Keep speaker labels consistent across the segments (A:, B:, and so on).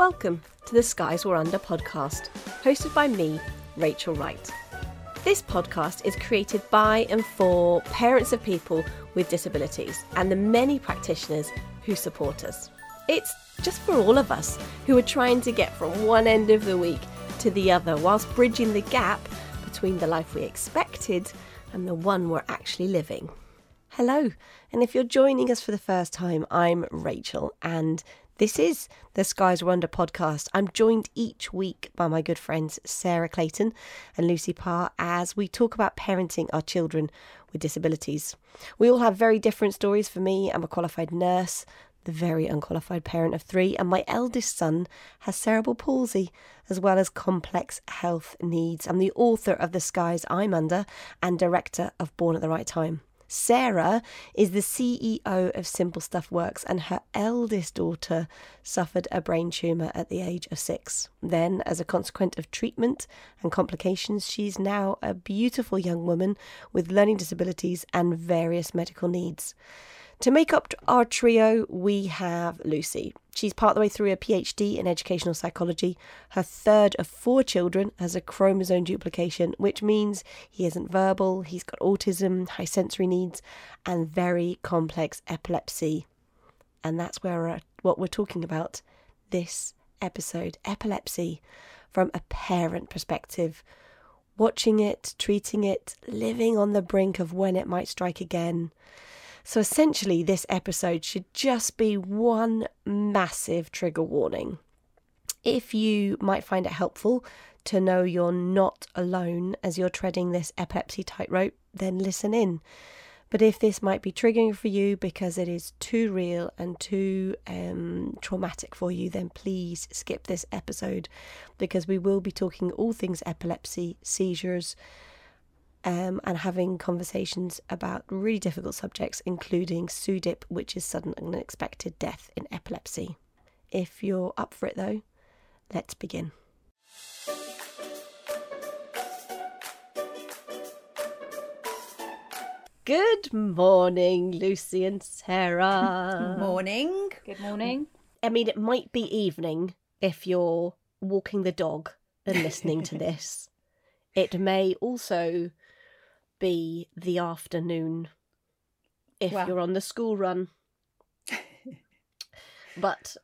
A: Welcome to the Skies We're Under podcast, hosted by me, Rachel Wright. This podcast is created by and for parents of people with disabilities and the many practitioners who support us. It's just for all of us who are trying to get from one end of the week to the other whilst bridging the gap between the life we expected and the one we're actually living. Hello, and if you're joining us for the first time, I'm Rachel, and this is the Skies We're Under podcast. I'm joined each week by my good friends Sarah Clayton and Lucy Parr as we talk about parenting our children with disabilities. We all have very different stories. For me, I'm a qualified nurse, the very unqualified parent of three, and my eldest son has cerebral palsy as well as complex health needs. I'm the author of The Skies I'm Under and director of Born at the Right Time. Sarah is the CEO of Simple Stuff Works, and her eldest daughter suffered a brain tumour at the age of six. Then, as a consequence of treatment and complications, she's now a beautiful young woman with learning disabilities and various medical needs. To make up our trio, we have Lucy. She's part the way through a PhD in educational psychology. Her third of four children has a chromosome duplication, which means he isn't verbal, he's got autism, high sensory needs, and very complex epilepsy. And that's where we're, what we're talking about this episode epilepsy from a parent perspective. Watching it, treating it, living on the brink of when it might strike again. So essentially, this episode should just be one massive trigger warning. If you might find it helpful to know you're not alone as you're treading this epilepsy tightrope, then listen in. But if this might be triggering for you because it is too real and too um, traumatic for you, then please skip this episode because we will be talking all things epilepsy, seizures, um, and having conversations about really difficult subjects, including SUDEP, which is sudden and unexpected death in epilepsy. If you're up for it though, let's begin. Good morning, Lucy and Sarah.
B: Morning.
C: Good morning.
A: I mean, it might be evening if you're walking the dog and listening to this. It may also be the afternoon if
B: Well.
A: you're on the school run. but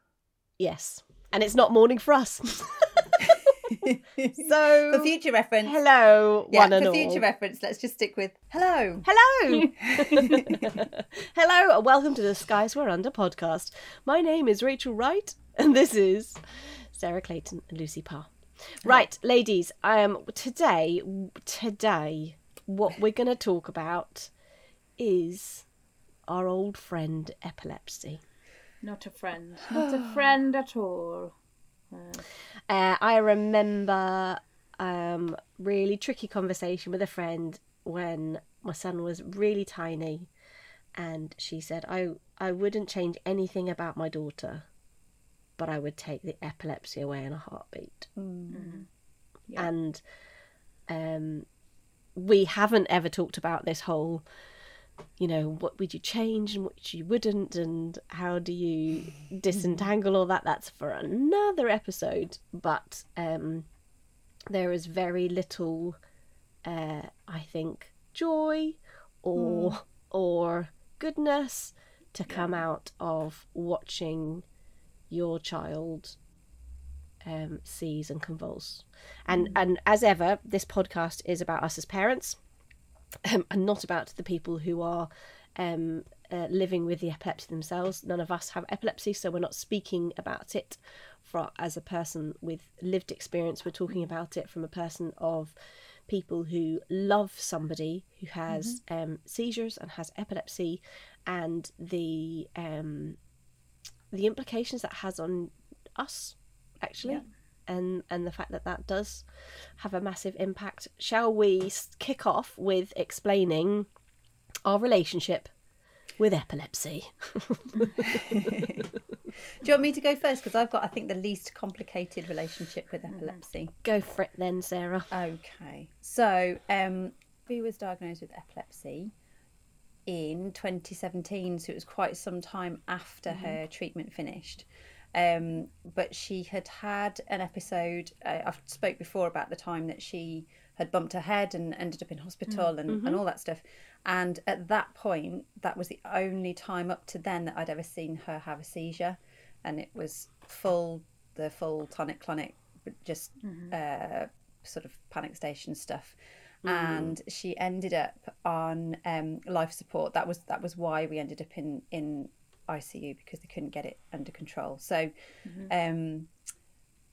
A: yes, and it's not morning for us. so
B: for future reference,
A: hello,
B: yeah,
A: one
B: for future
A: all.
B: reference, let's just stick with hello.
A: Hello. Hello, and welcome to the Skies We're Under podcast. My name is Rachel Wright, and this is Sarah Clayton and Lucy Parr. Right, ladies, um, today, today, what we're going to talk about is our old friend epilepsy.
C: Not a friend. Not a friend at all.
A: Uh, I remember um, really tricky conversation with a friend when my son was really tiny, and she said, "I I wouldn't change anything about my daughter, but I would take the epilepsy away in a heartbeat."
C: Yeah.
A: And um, we haven't ever talked about this whole, you know, what would you change and what you wouldn't, and how do you disentangle all that. That's for another episode. But um, there is very little, uh, I think, joy or or goodness to come out of watching your child um, seize and convulse. And and as ever, this podcast is about us as parents, um, and not about the people who are um, uh, living with the epilepsy themselves. None of us have epilepsy, so we're not speaking about it for as a person with lived experience. We're talking about it from a person of people who love somebody who has um, seizures and has epilepsy, and the um, the implications that has on us actually
C: Yeah.
A: and and the fact that that does have a massive impact shall we kick off with explaining our relationship with epilepsy
B: Do you want me to go first? Because I've got, I think, the least complicated relationship with epilepsy.
A: go for it then sarah
B: Okay. So, um, he was diagnosed with epilepsy in 2017, so it was quite some time after her treatment finished. Um, but she had had an episode. Uh, I've spoke before about the time that she had bumped her head and ended up in hospital and, and all that stuff. And at that point, that was the only time up to then that I'd ever seen her have a seizure, and it was full, the full tonic clonic, just uh, sort of panic station stuff. And she ended up on um, life support. That was that was why we ended up in in ICU because they couldn't get it under control. So, um,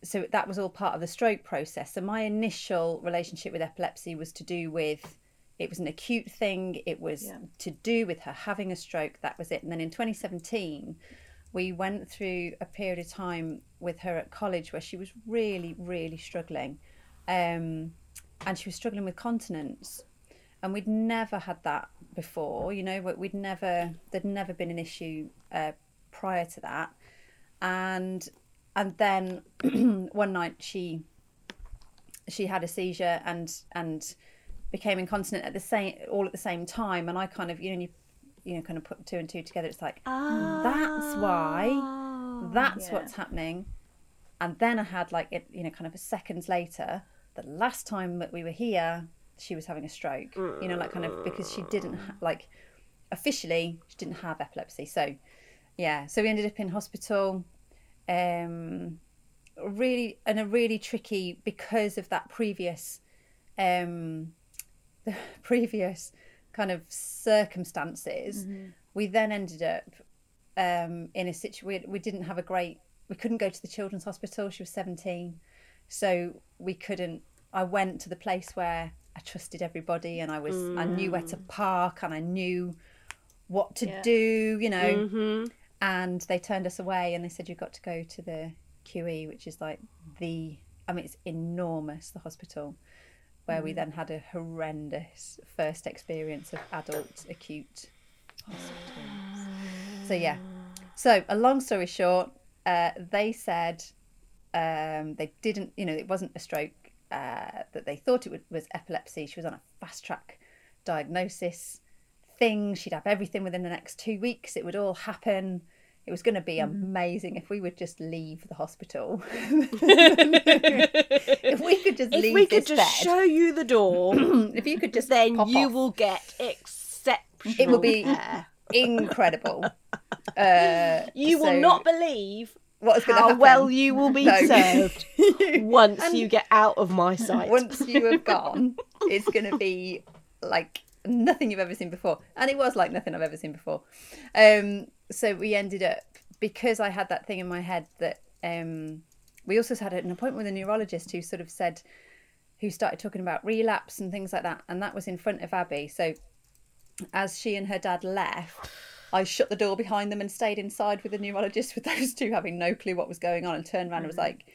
B: so that was all part of the stroke process. So my initial relationship with epilepsy was to do with it was an acute thing. It was
C: Yeah.
B: to do with her having a stroke. That was it. And then in 2017, we went through a period of time with her at college where she was really, really struggling, um, and she was struggling with continence. And we'd never had that before. You know, we- we'd never there'd never been an issue uh, prior to that, and and then one night she she had a seizure and and became incontinent at the same all at the same time and i kind of you know you you know kind of put two and two together it's like that's why that's
C: Yeah.
B: what's happening and then i had like it you know kind of a seconds later the last time that we were here she was having a stroke you know like kind of because she didn't ha- like officially she didn't have epilepsy. So yeah so we ended up in hospital um really and a really tricky because of that previous um the previous kind of circumstances we then ended up um in a situation we, we didn't have a great we couldn't go to the children's hospital she was 17 so we couldn't i went to the place where i trusted everybody and i was i knew where to park and i knew what to
C: Yeah.
B: do you know
A: hmm
B: and they turned us away and they said you've got to go to the QE, which is like the I mean it's enormous the hospital, where we then had a horrendous first experience of adult acute hospitals. So yeah, so a long story short, uh, they said um, they didn't, you know, it wasn't a stroke. Uh, that they thought it would, was epilepsy. She was on a fast track diagnosis thing. She'd have everything within the next two weeks. It would all happen. It was going to be amazing if we would just leave the hospital. if we could just
A: If
B: leave
A: we could just
B: bed,
A: show you the door,
B: if you could just
A: then you
B: off,
A: will get exceptional.
B: it will be incredible. Uh,
A: You will not believe
B: what is going to
A: how
B: happen
A: well you will be
B: No.
A: served once
B: And
A: you get out of my sight.
B: once you have gone, it's going to be like nothing you've ever seen before. And it was like nothing I've ever seen before. Um, so we ended up, because I had that thing in my head that um, we also had an appointment with a neurologist who sort of said, who started talking about relapse and things like that. And that was in front of Abby. So as she and her dad left, I shut the door behind them and stayed inside with the neurologist with those two having no clue what was going on and turned around and was mm-hmm. like,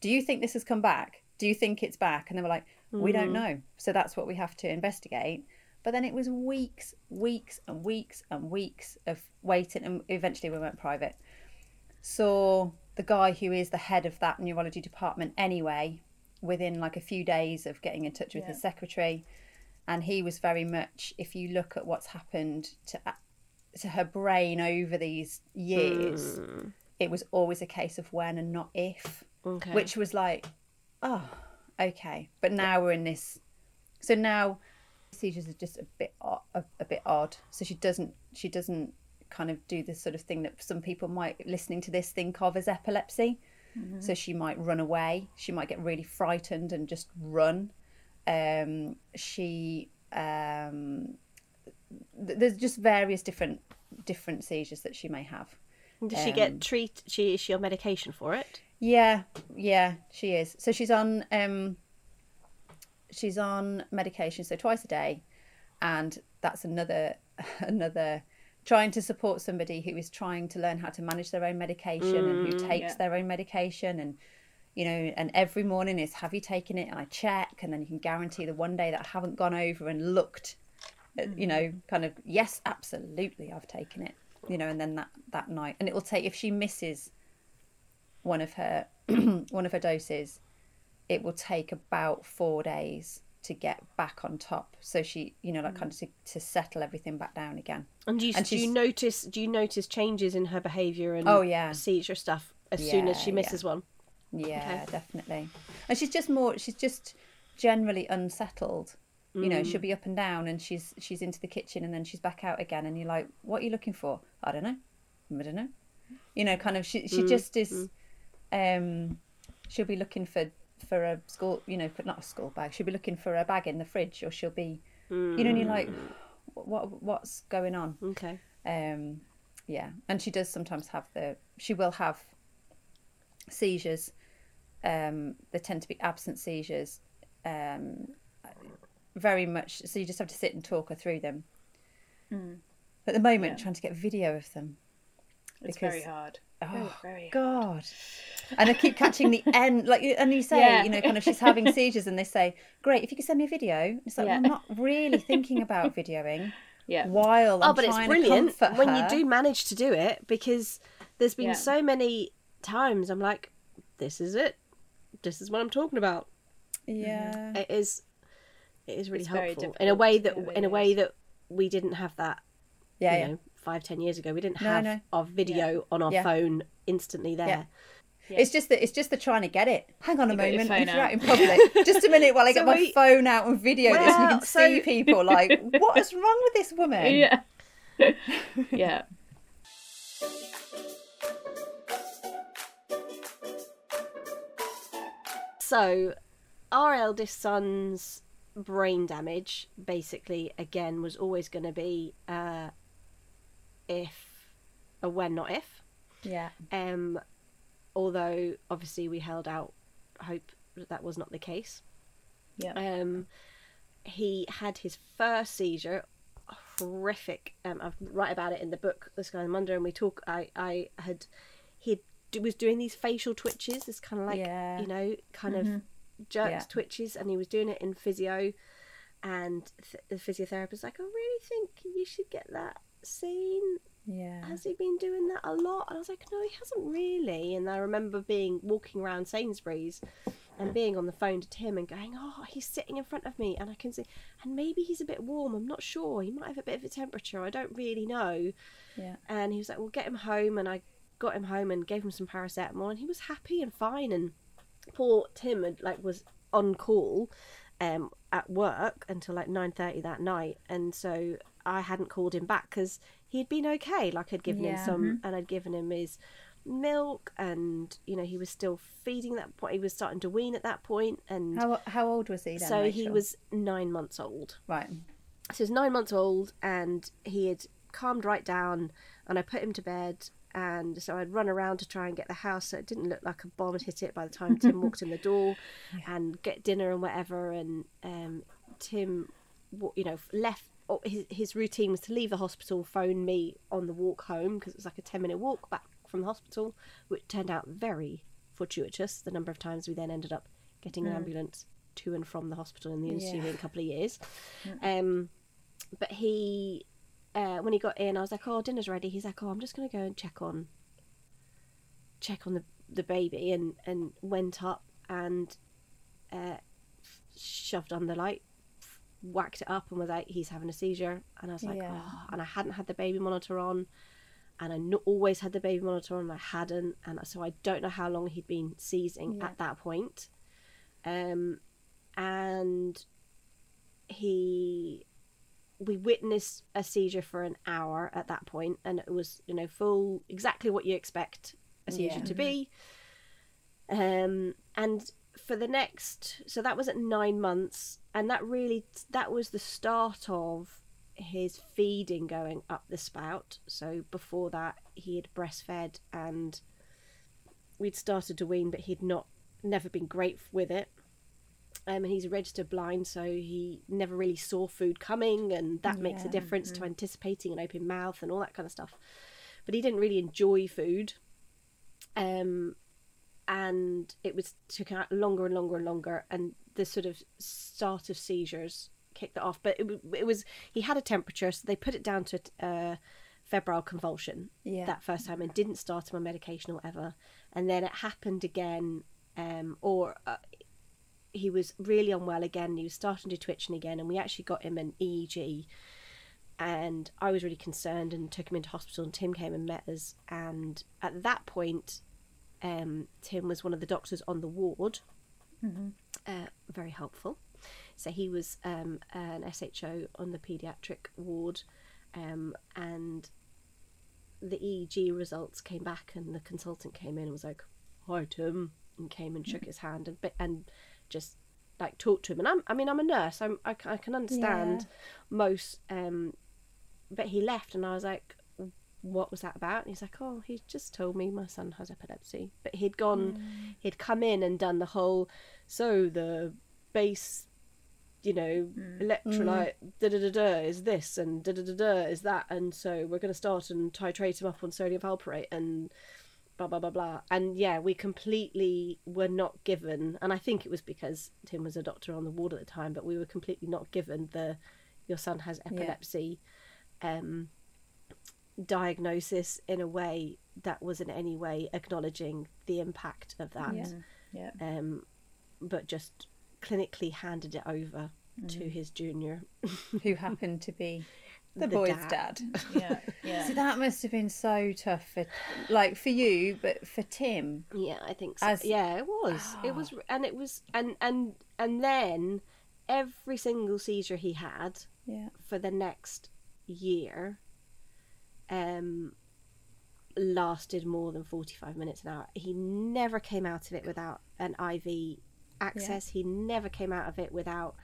B: Do you think this has come back? Do you think it's back? And they were like, We don't mm. know. So that's what we have to investigate. But then it was weeks, weeks and weeks and weeks of waiting and eventually we went private. Saw the guy who is the head of that neurology department anyway, within like a few days of getting in touch with his secretary and he was very much if you look at what's happened to to her brain over these years it was always a case of when and not if
A: Okay.
B: which was like oh okay. But now we're in this so now seizures are just a bit a, a bit odd. So she doesn't she doesn't kind of do this sort of thing that some people might listening to this think of as epilepsy. So she might run away. She might get really frightened and just run. Um, she um, there's just various different different seizures that she may have
A: Does she
B: um,
A: get treat? She is she on medication for it?
B: yeah yeah she is so she's on um she's on medication so twice a day and that's another another trying to support somebody who is trying to learn how to manage their own medication and who takes
C: yeah.
B: their own medication and you know and every morning is have you taken it and i check and then you can guarantee the one day that i haven't gone over and looked you know mm. kind of yes absolutely i've taken it you know and then that that night and it will take if she misses one of her one of her doses it will take about four days to get back on top so she you know like kind mm. of to, to settle everything back down again
A: And do you
B: And
A: do you notice do you notice changes in her behaviour and
B: Oh, yeah.
A: seizure stuff as soon as
B: Yeah,
A: she
B: yeah.
A: misses one.
B: Yeah, definitely. And she's just more. She's just generally unsettled. You know,
A: Mm.
B: she'll be up and down, and she's she's into the kitchen, and then she's back out again, and you're like, "What are you looking for?" I don't know. I don't know. You know, kind of. She
A: Mm,
B: she just is. Um, she'll be looking for for a school. You know, for not a school bag. She'll be looking for a bag in the fridge, or she'll be. You know, and you're like, what, what what's going on?
A: Okay.
B: Um, yeah, and she does sometimes have the. She will have seizures. Um, they tend to be absent seizures. Um, very much. So you just have to sit and talk her through them. Mm. At the moment, trying to get video of them.
C: It's very hard.
B: Oh
C: very
B: God! And I keep catching the end, like, and you say,
C: Yeah.
B: you know, kind of, she's having seizures, and they say, "Great, if you could send me a video." It's like,
C: Yeah.
B: well, I'm not really thinking about videoing
C: Yeah.
B: while oh, I'm
A: oh, but it's
B: trying
A: brilliant when
B: her.
A: you do manage to do it because there's been
C: Yeah.
A: so many times I'm like, this is it. This is what I'm talking about.
B: Yeah.
A: It is. It is really
C: It's
A: helpful in a way that in a way
C: is.
A: that we didn't have that.
B: Yeah,
A: you
B: yeah.
A: know, five ten years ago we didn't have
B: no.
A: our video on our
B: Yeah.
A: phone instantly there.
B: Yeah. It's just that it's just the trying to get it. Hang on a
C: You
B: moment, you're out in public, just a minute while I get my
A: we-
B: phone out and video this, and you can
A: so-
B: see people like, what is wrong with this woman?
C: Yeah. yeah.
A: So, our eldest son's brain damage, basically, again, was always going to be uh, if, a when, not if.
B: Yeah,
A: Um, although, obviously, we held out hope that that was not the case.
C: Yeah.
A: Um, he had his first seizure, horrific. Um, I write about it in the book, The Skies I'm Under, and we talk. I, I had, he was doing these facial twitches, this kind of like,
B: Yeah.
A: you know, kind of jerks,
B: Yeah.
A: twitches, and he was doing it in physio. And th- the physiotherapist like, I really think you should get that seen
B: yeah,
A: has he been doing that a lot? And I was like, no, he hasn't really. And I remember being walking around Sainsbury's and being on the phone to Tim and going, oh, he's sitting in front of me and I can see, and maybe he's a bit warm. I'm not sure. He might have a bit of a temperature. I don't really know.
B: yeah,
A: And he was like, well, get him home. And I got him home and gave him some paracetamol and he was happy and fine. And poor Tim had, like was on call um, at work until like 9.30 that night. And so I hadn't called him back because he'd been okay. Like I'd given
B: Yeah.
A: him some and I'd given him his milk and, you know, he was still feeding that point. He was starting to wean at that point And
B: How how old was he then?
A: so he was nine months old
B: right.
A: so he was nine months old and he had calmed right down and I put him to bed and so I'd run around to try and get the house so it didn't look like a bomb had hit it by the time Tim walked in the door and get dinner and whatever. And um, Tim you know left oh, his, his routine was to leave the hospital phone me on the walk home because it was like a 10 minute walk back from the hospital which turned out very fortuitous the number of times we then ended up getting an ambulance to and from the hospital in the ensuing couple of years. Um, but he uh, when he got in, I was like, "Oh, dinner's ready." He's like, "Oh, I'm just gonna go and check on check on the the baby," and and went up and uh, shoved on the light, whacked it up, and was like, "He's having a seizure." And I was like,
B: Yeah.
A: "Oh," and I hadn't had the baby monitor on. And I always had the baby monitor on, and I hadn't, and so I don't know how long he'd been seizing
B: Yeah.
A: at that point. Um, and he we witnessed a seizure for an hour at that point and it was you know full exactly what you expect a seizure
B: Yeah.
A: to be. Um and for the next so that was at nine months and that really that was the start of his feeding going up the spout. So before that he had breastfed and we'd started to wean but he'd not never been great with it um, and he's registered blind, so he never really saw food coming, and that makes a
B: Yeah,
A: difference to anticipating an open mouth and all that kind of stuff. But he didn't really enjoy food, um, and it was took out longer and longer and longer, and the sort of start of seizures kicked it off. But it, it was he had a temperature, so they put it down to uh, febrile convulsion
B: Yeah.
A: that first time, and didn't start him on medication or whatever. And then it happened again, um, or uh, he was really unwell again. He was starting to twitching again, and we actually got him an EEG. And I was really concerned and took him into hospital. And Tim came and met us. And at that point, um, Tim was one of the doctors on the ward. Uh, very helpful. So he was um, an SHO on the paediatric ward, um, and the EEG results came back, and the consultant came in and was like, "Hi, Tim," and came and shook his hand and bit- and just like talk to him. And I'm, I mean, I'm a nurse. I'm, I, I can understand most. Um, but he left, and I was like, "What was that about?" And he's like, "Oh, he just told me my son has epilepsy." But he'd gone, mm. he'd come in and done the whole. So the base you know, mm. electrolyte mm. da da da da is this and da da da da is that, and so we're going to start and titrate him up on sodium valproate and blah blah blah blah. And yeah, we completely were not given, and I think it was because Tim was a doctor on the ward at the time, but we were completely not given the your son has epilepsy um, diagnosis in a way that was in any way acknowledging the impact of that
B: Yeah.
C: Yeah.
A: um, but just clinically handed it over to his junior.
B: Who happened to be the,
A: The
B: boy's
A: dad.
B: dad.
C: Yeah. Yeah.
B: So that must have been so tough for, like, for you, but for Tim.
A: Yeah, I think so.
B: As-
A: yeah, it was. It was, and it was, and and and then every single seizure he had
B: Yeah.
A: for the next year, um, lasted more than forty-five minutes an hour. He never came out of it without an IV access. He never came out of it without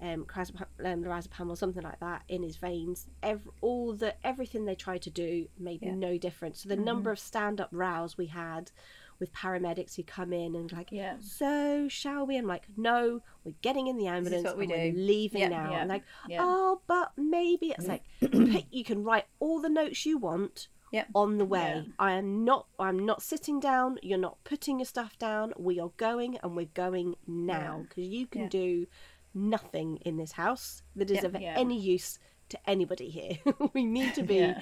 A: um, crazap- um, lorazepam or something like that in his veins. Every, all the everything they tried to do made
B: Yeah.
A: no difference. So the number of stand-up rows we had with paramedics who come in and like,
C: Yeah.
A: so shall we? I'm like, no, we're getting in the ambulance
B: what we
A: and we're
B: do."
A: leaving
B: Yeah,
A: now.
C: yeah,
A: And like, oh, but maybe it's like you can write all the notes you want on the way. I am not. I'm not sitting down. You're not putting your stuff down. We are going, and we're going now because you can do nothing in this house that is
B: Yeah.
A: of
C: Yeah.
A: any use to anybody here. we need to be
C: Yeah.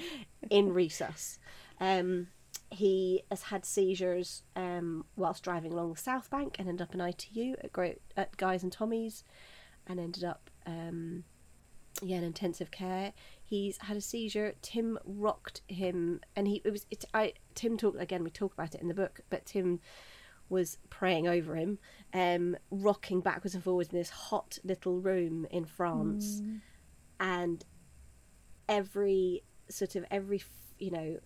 A: in resus. Um, he has had seizures um, whilst driving along the South Bank and ended up in ITU at Great at Guys and Tommy's, and ended up um, yeah in intensive care. He's had a seizure. Tim rocked him, and he it was it. I Tim talked again. We talk about it in the book, but Tim was praying over him, um, rocking backwards and forwards in this hot little room in France, and every sort of every you know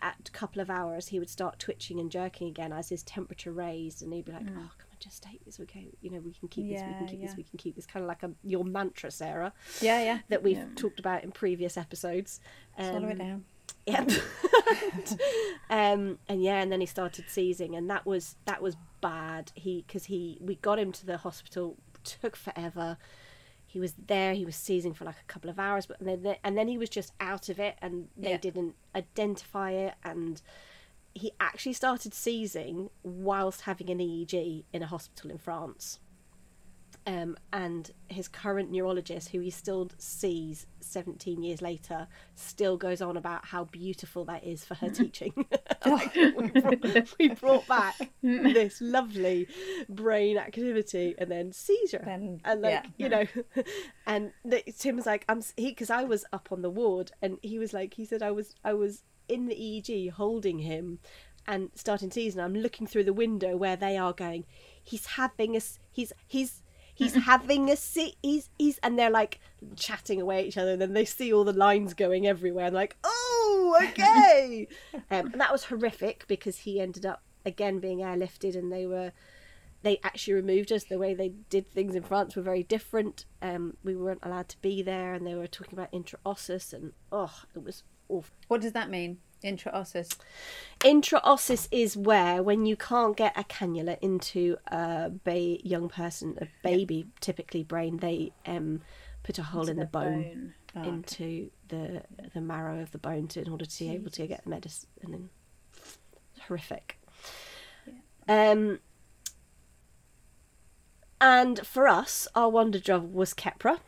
A: at a couple of hours he would start twitching and jerking again as his temperature raised. And he'd be like oh come on just take this. Okay you know we can keep this we can keep this we can keep this. Kind of like a your mantra sarah
B: Yeah, yeah.
A: that we've talked about in previous episodes.
B: Swallow it
A: Um,
B: down.
A: Yep. um, and yeah, and then he started seizing, and that was that was bad. He because he we got him to the hospital, took forever. He was there. He was seizing for like a couple of hours, but then and then he was just out of it, and they
B: Yeah.
A: didn't identify it, and he actually started seizing whilst having an EEG in a hospital in France. Um, and his current neurologist, who he still sees 17 years later, still goes on about how beautiful that is for her teaching. Like, we, brought, we brought back this lovely brain activity and then seizure.
B: Then-
A: and like,
B: yeah.
A: you know, and the, Tim was like, I'm he, because I was up on the ward and he was like, he said, I was, I was in the EEG holding him and starting season. I'm looking through the window where they are going, he's having a, he's, he's, he's having a se- he's he's and they're like chatting away at each other and then they see all the lines going everywhere and like oh okay. Um, and that was horrific because he ended up again being airlifted and they were they actually removed us. The way they did things in france were very different. Um, we weren't allowed to be there and they were talking about intraosseous and oh it was awful.
B: What does that mean? Intraosseous.
A: Intraosseous is where, when you can't get a cannula into a ba- young person, a baby typically brain, they um, put a hole in the, bone,
C: bone.
A: into the the marrow of the bone to, in order to be able to get the medicine. Horrific. Um, and for us, our wonder drug was Keppra.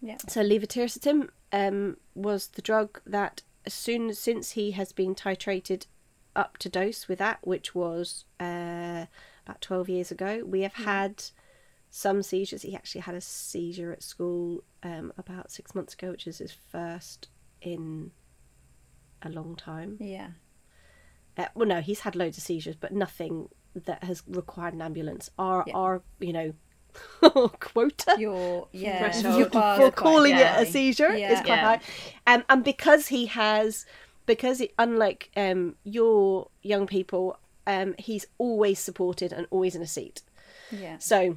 B: Yeah.
A: So levetiracetam um, was the drug that soon since he has been titrated up to dose with that, which was uh, about twelve years ago, we have had some seizures. He actually had a seizure at school um, about six months ago, which is his first in a long time.
B: Yeah.
A: uh, well, no, he's had loads of seizures, but nothing that has required an ambulance. Our
B: Yeah.
A: our you know quota
B: Your yeah,
C: Threshold.
B: your bar's
A: for
B: quite
A: calling it a seizure is quite
C: Yeah.
A: high. Um, and because he has, because it, unlike um, your young people, um, he's always supported and always in a seat.
B: Yeah.
A: So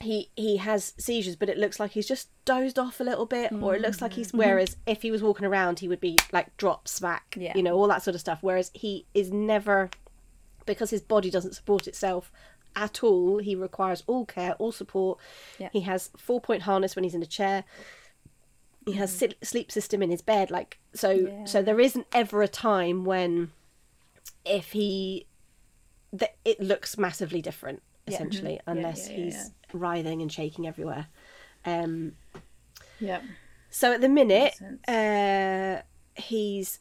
A: he he has seizures, but it looks like he's just dozed off a little bit, or it looks like he's. Whereas if he was walking around, he would be like drop smack,
B: Yeah.
A: you know, all that sort of stuff. Whereas he is never, because his body doesn't support itself at all. He requires all care, all support.
B: Yeah.
A: He has four point harness when he's in a chair. He has si- sleep system in his bed, like so. So there isn't ever a time when, if he, that it looks massively different
B: Yeah.
A: essentially, unless
C: yeah, yeah,
A: he's writhing and shaking everywhere. Um,
C: Yeah.
A: so at the minute, uh, he's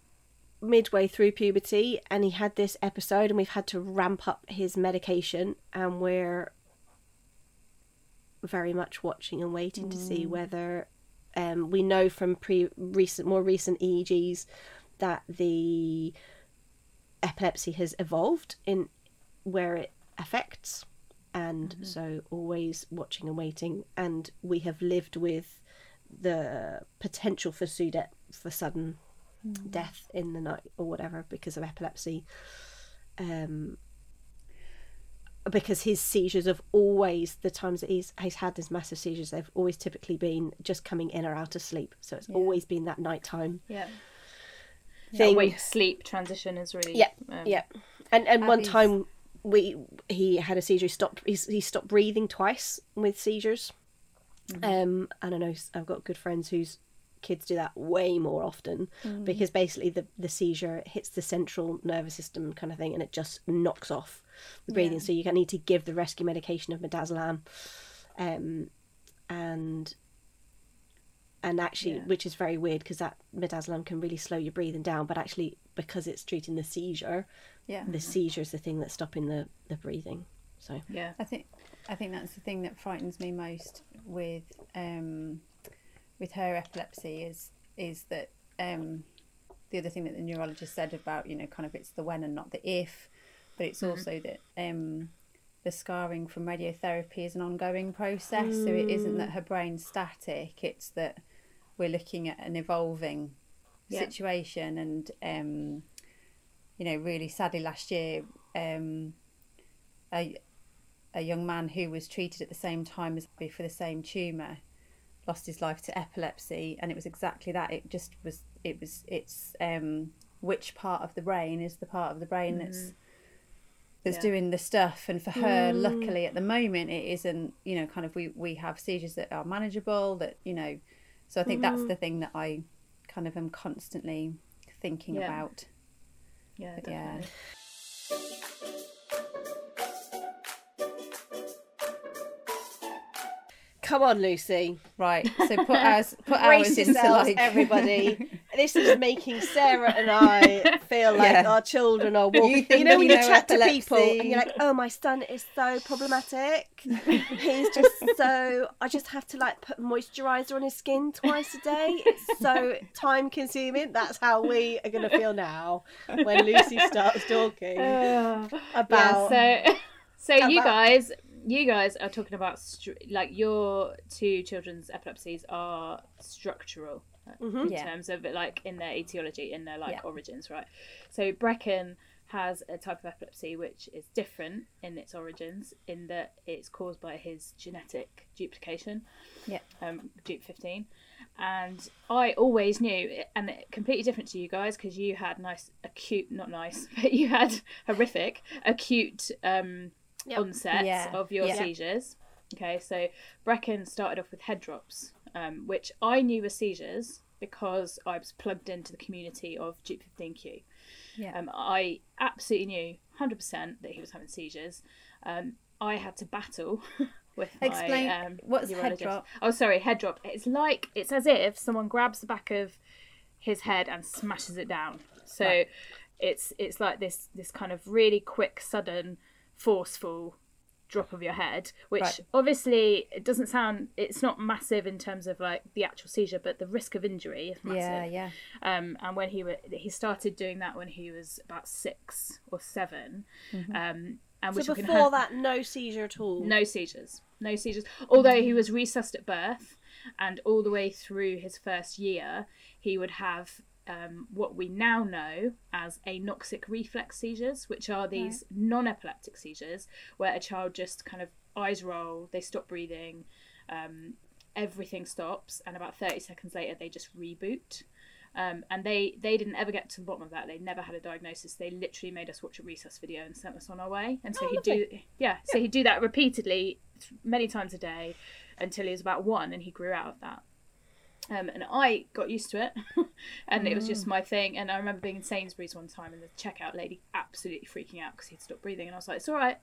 A: midway through puberty and he had this episode, and we've had to ramp up his medication, and we're very much watching and waiting to see whether um, we know from pre recent more recent EEGs that the epilepsy has evolved in where it affects and so always watching and waiting and we have lived with the potential for SUDEP for sudden death in the night or whatever because of epilepsy. Um because his seizures have always the times that he's he's had these massive seizures they've always typically been just coming in or out of sleep. So it's always been that nighttime
C: Yeah.
A: thing.
C: Wake sleep transition is really
A: yeah
C: um,
A: yeah. And and one time we he had a seizure he stopped he, he stopped breathing twice with seizures. Um and i know I've got good friends whose kids do that way more often because basically the the seizure hits the central nervous system kind of thing and it just knocks off the breathing so you can need to give the rescue medication of midazolam um and and actually
C: Yeah.
A: which is very weird because that midazolam can really slow your breathing down but actually because it's treating the seizure
B: Yeah.
A: the seizure is the thing that's stopping the the breathing so
C: Yeah.
B: I think I think that's the thing that frightens me most with um, with her epilepsy is is that um, the other thing that the neurologist said about you know kind of it's the when and not the if, but it's also that um, the scarring from radiotherapy is an ongoing process. So it isn't that her brain's static; it's that we're looking at an evolving
C: Yeah.
B: situation and um, you know really sadly last year um, a a young man who was treated at the same time as me for the same tumor lost his life to epilepsy and it was exactly that it just was it was it's um which part of the brain is the part of the brain that's mm-hmm. that's
C: Yeah.
B: doing the stuff and for her mm. luckily at the moment it isn't you know kind of we we have seizures that are manageable that you know so i think that's mm-hmm. the thing that i kind of am constantly thinking
C: Yeah.
B: about
C: Yeah.
B: But yeah.
A: Come on lucy.
B: Right so put ours put ours into like
A: everybody. This is making sarah and i feel like
B: Yeah.
A: our children are walking
B: You
A: you, know when you
B: know
A: chat to people and you're like oh my son is so problematic. He's just so i just have to like put moisturizer on his skin twice a day. It's so time consuming. That's how we are going to feel now when lucy starts talking uh, about
C: Yeah, so so you guys you guys are talking about stru- like your two children's epilepsies are structural uh, in
B: Yeah.
C: terms of it like in their etiology in their like
B: Yeah.
C: origins right so brecken has a type of epilepsy which is different in its origins in that it's caused by his genetic duplication
B: Yeah.
C: um dupe 15 and i always knew and it- completely different to you guys because you had nice acute not nice but you had horrific acute um
A: Yep.
C: onset
B: Yeah.
C: of your
B: Yeah.
C: seizures okay so brecken started off with head drops um, which i knew were seizures because i was plugged into the community of dupe 15q
B: Yeah.
C: um, i absolutely knew 100% that he was having seizures um, i had to battle with my
B: Explain-
C: um,
B: what's head drop?
C: oh sorry head drop it's like it's as if someone grabs the back of his head and smashes it down so
B: Right.
C: it's it's like this this kind of really quick sudden forceful drop of your head, which
B: Right.
C: obviously it doesn't sound it's not massive in terms of like the actual seizure, but the risk of injury is massive.
B: Yeah, yeah.
C: Um, and when he wa he started doing that when he was about six or 7
B: Mm-hmm.
C: Um, and
A: So
C: we're
A: before
C: her-
A: that, no seizure at all.
C: no seizures, no seizures. Although he was resuscitated at birth, and all the way through his first year, he would have um, what we now know as anoxic reflex seizures, which are these non-epileptic seizures where a child just kind of eyes roll, they stop breathing, um, everything stops, and about thirty seconds later they just reboot. Um, and they they didn't ever get to the bottom of that. They never had a diagnosis. They literally made us watch a resus video and sent us on our way. And so
A: Oh,
C: he'd do yeah, so he'd do that repeatedly, many times a day, until he was about one, and he grew out of that. Um, and I got used to it, and it was
A: Mm.
C: just my thing. And I remember being in Sainsbury's one time, and the checkout lady absolutely freaking out because he'd stopped breathing, and I was like, "It's all right,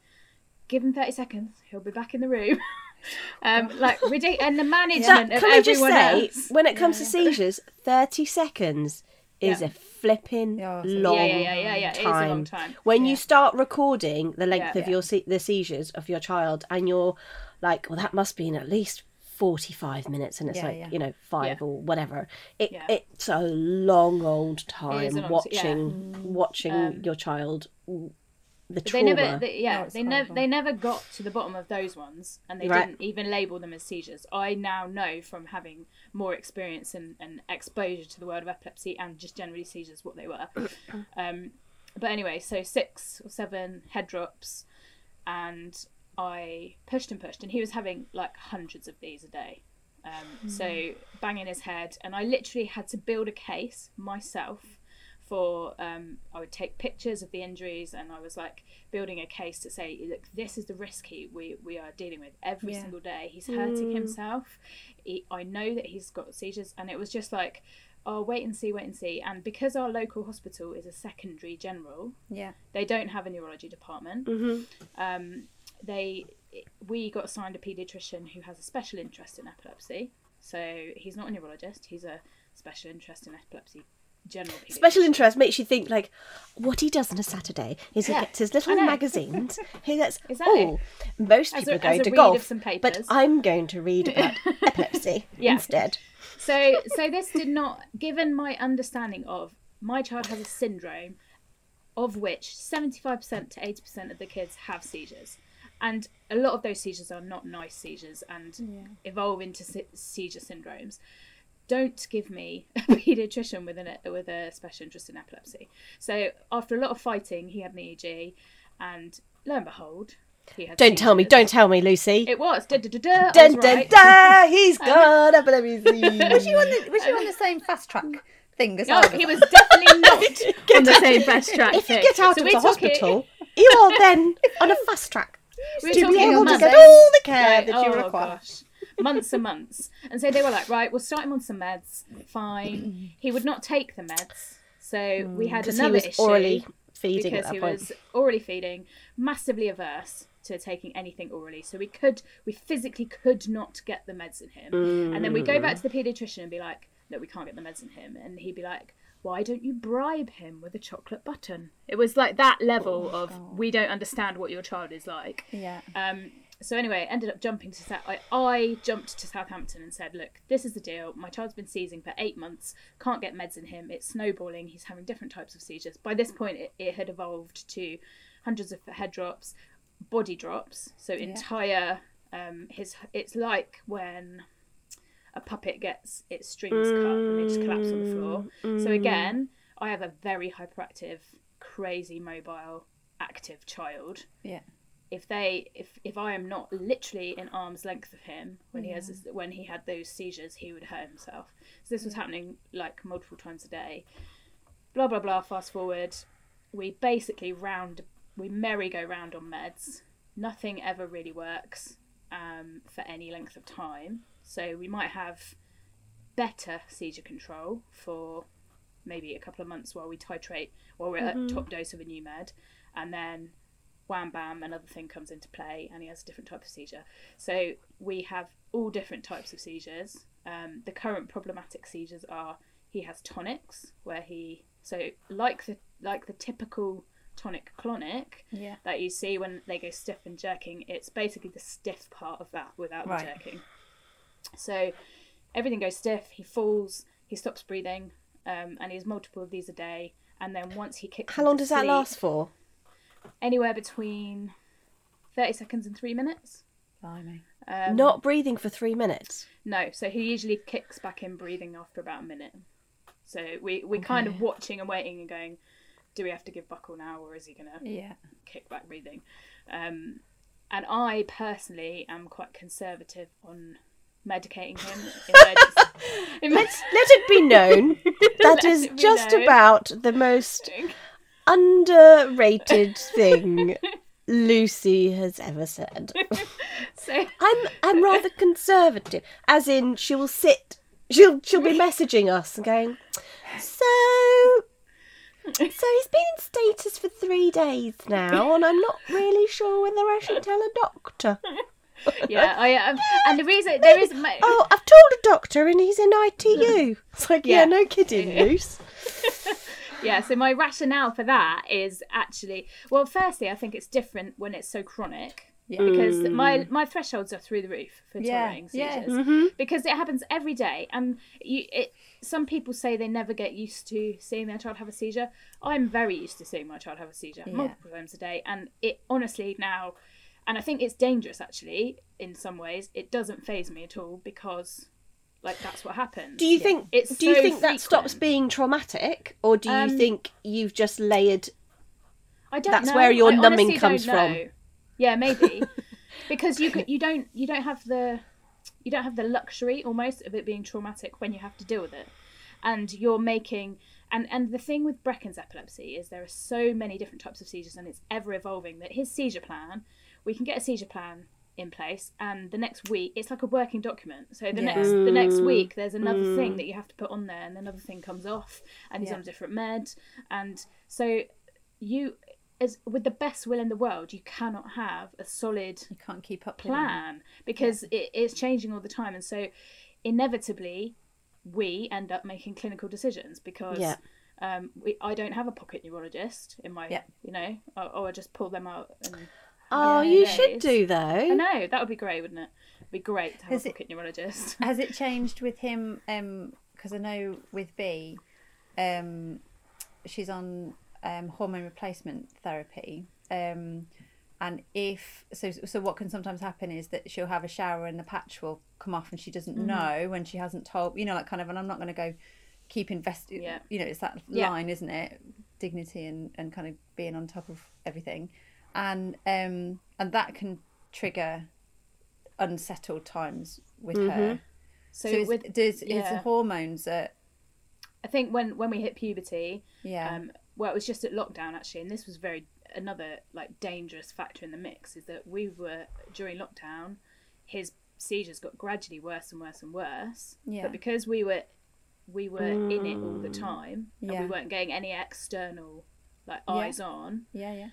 C: give him thirty seconds, he'll be back in the room." um, like ridiculous, and the management
A: That-
C: of
A: can we just
C: everyone
A: say,
C: else.
A: when it comes to seizures, 30 seconds is
C: Yeah.
A: a flipping
B: Yeah,
A: long
C: yeah, yeah, yeah, yeah, yeah. It is a long time.
A: When
B: Yeah.
A: you start recording the length
C: Yeah.
A: of your se- the seizures of your child, and you're like, well, that must be in at least 45 minutes, and it's
B: Yeah,
A: like,
B: yeah.
A: you know, five
C: Yeah.
A: or whatever. It,
C: Yeah.
A: It's a long old time
C: long-
A: watching watching
C: Um,
A: your child, the
C: But they never, they, yeah,
B: Oh,
C: they never, they never got to the bottom of those ones, and they
A: Right.
C: didn't even label them as seizures. I now know from having more experience and, and exposure to the world of epilepsy and just generally seizures what they were. um, but anyway, so six or seven head drops, and I pushed and pushed, and he was having like hundreds of these a day. Um, So banging his head, and I literally had to build a case myself for um, I would take pictures of the injuries and I was like building a case to say, look, this is the risk he, we, we are dealing with every
B: Yeah.
C: single day. He's hurting himself. He, I know that he's got seizures, and it was just like, oh, wait and see, wait and see. And because our local hospital is a secondary general,
B: Yeah.
C: they don't have a neurology department.
A: Mhm.
C: Um, they we got assigned a paediatrician who has a special interest in epilepsy. So he's not a neurologist; he's a special interest in epilepsy. General.
A: Special interest makes you think like what he does on a Saturday is he
C: Yeah,
A: gets his little magazines. He gets
C: Exactly.
A: oh, most people
C: a-
A: are going
C: as a
A: to golf, but. I'm going to read about epilepsy
C: Yeah.
A: instead.
C: So, so this did not, given my understanding of my child has a syndrome, of which seventy-five percent to eighty percent of the kids have seizures, and a lot of those seizures are not nice seizures and evolve into se- seizure syndromes. Don't give me a paediatrician with an with a special interest in epilepsy. So after a lot of fighting, he had an EEG, and lo and behold, he had.
A: Don't tell me, don't tell me, Lucy.
C: It was. Da, da, da, da, I was
A: dun dun
C: right.
A: dun, he's got epilepsy.
B: Was you on the Was you on the same fast track thing as I
C: No,
B: was?
C: he was definitely not on the same fast track.
A: if you get out
C: So
A: of the
C: talking-
A: hospital, you are then on a fast track
C: we're
A: to be able to
C: months.
A: get all the care
C: Right,
A: that you
C: oh,
A: require.
C: Gosh. Months and months. And so they were like, right, we'll start him on some meds. Fine. He would not take the meds. So mm, we had
A: Because he
C: another
A: was
C: issue
A: orally feeding at
C: because he
A: point.
C: was orally feeding, massively averse to taking anything orally. So we could, we physically could not get the meds in him. And then we go back mm. to the paediatrician and be like, no, we can't get the meds in him. And he'd be like, why don't you bribe him with a chocolate button? It was like that level of we don't understand what your child is like.
B: Yeah.
C: Um, so anyway, ended up jumping to South. I, I jumped to Southampton and said, "Look, this is the deal. My child's been seizing for eight months. Can't get meds in him. It's snowballing. He's having different types of seizures. By this point, it, it had evolved to hundreds of head drops, body drops. So entire um, his. It's like when a puppet gets its strings cut and they just collapse on the floor. So again, I have a very hyperactive, crazy, mobile, active child
B: Yeah.
C: if they if if I am not literally in arm's length of him when he has when he had those seizures, he would hurt himself. So this was happening like multiple times a day. Blah blah blah. Fast forward, we basically round we merry go round on meds. Nothing ever really works um, for any length of time. So we might have better seizure control for maybe a couple of months while we titrate while we're at top dose of a new med, and then wham bam another thing comes into play and he has a different type of seizure so we have all different types of seizures um, the current problematic seizures are he has tonics where he so like the like the typical tonic clonic
B: Yeah.
C: that you see when they go stiff and jerking. It's basically the stiff part of that without
B: Right.
C: the jerking. So everything goes stiff. He falls. He stops breathing, um, and he has multiple of these a day. And then once he kicks,
A: How long
C: into
A: does that last for?
C: Anywhere between thirty seconds and three minutes.
B: Blimey.
C: Um,
A: Not breathing for three minutes.
C: No, so he usually kicks back in breathing after about a minute. So we we kind of watching and waiting and going, do we have to give buccal now or is he gonna
B: Yeah.
C: kick back breathing? Um, and I personally am quite conservative on medicating him. emergency- in
A: Let it be known that
C: Let
A: is just
C: known.
A: about the most underrated thing Lucy has ever said.
C: so
A: I'm I'm rather conservative, as in she will sit, she'll she'll be messaging us and going, so. So he's been in status for three days now, and I'm not really sure whether I should tell a doctor.
C: Yeah, I um, and the reason there is ma-
A: Oh, I've told a doctor, and he's in ITU. It's like, yeah,
C: Yeah.
A: no kidding, Luce.
C: yeah so my rationale for that is actually well firstly i think it's different when it's so chronic
B: Yeah.
C: because my my thresholds are through the roof for
B: Yeah,
C: touring
B: yeah.
C: seizures
A: Mm-hmm.
C: because it happens every day and you it some people say they never get used to seeing their child have a seizure i'm very used to seeing my child have a seizure
B: Yeah.
C: multiple times a day and it honestly now and i think it's dangerous actually in some ways it doesn't phase me at all because like that's what happens
A: Do you think?
C: It's
A: do you
C: so
A: think that stops being traumatic, or do you
C: Um,
A: think you've just layered?
C: I don't
A: That's
C: know.
A: where your
C: I
A: numbing comes
C: don't
A: from.
C: Yeah, maybe because you you don't you don't have the you don't have the luxury almost of it being traumatic when you have to deal with it, and you're making and and the thing with Brecken's epilepsy is there are so many different types of seizures and it's ever evolving. That his seizure plan, we can get a seizure plan in place and the next week it's like a working document so the
B: Yeah.
C: next the next
A: Mm.
C: week there's another thing that you have to put on there and another thing comes off and he's
B: Yeah.
C: on a different med and so you as with the best will in the world you cannot have a solid
B: You can't keep up with them.
C: plan because it is changing all the time and so inevitably we end up making clinical decisions because
A: Yeah.
C: um, we, I don't have a pocket neurologist in my
B: Yeah.
C: you know or, or I just pull them out and
A: Oh,
C: Yeah,
A: you should
C: is.
A: do though.
C: I know that would be great wouldn't it It'd be great to have
B: Has
C: a
B: it-
C: neurologist
B: Has it changed with him? Because I know with B, um, she's on um, hormone replacement therapy. Um, and if so, so what can sometimes happen is that she'll have a shower and the patch will come off, and she doesn't
C: Mm-hmm.
B: know when she hasn't told. You know, like kind of. And I'm not going to go keep investing.
C: Yeah.
B: You know, it's that
C: Yeah.
B: line, isn't it? Dignity and and kind of being on top of everything, and um and that can trigger unsettled times with her.
C: so,
B: So, is,
C: with
B: does is
C: yeah.
B: the hormones that
C: I think when when we hit puberty
B: yeah
C: um, well it was just at lockdown actually and this was very another like dangerous factor in the mix is that we were during lockdown his seizures got gradually worse and worse and worse
B: Yeah.
C: but because we were we were in it all the time and
B: Yeah.
C: we weren't getting any external like
B: Yeah.
C: eyes on
B: yeah yeah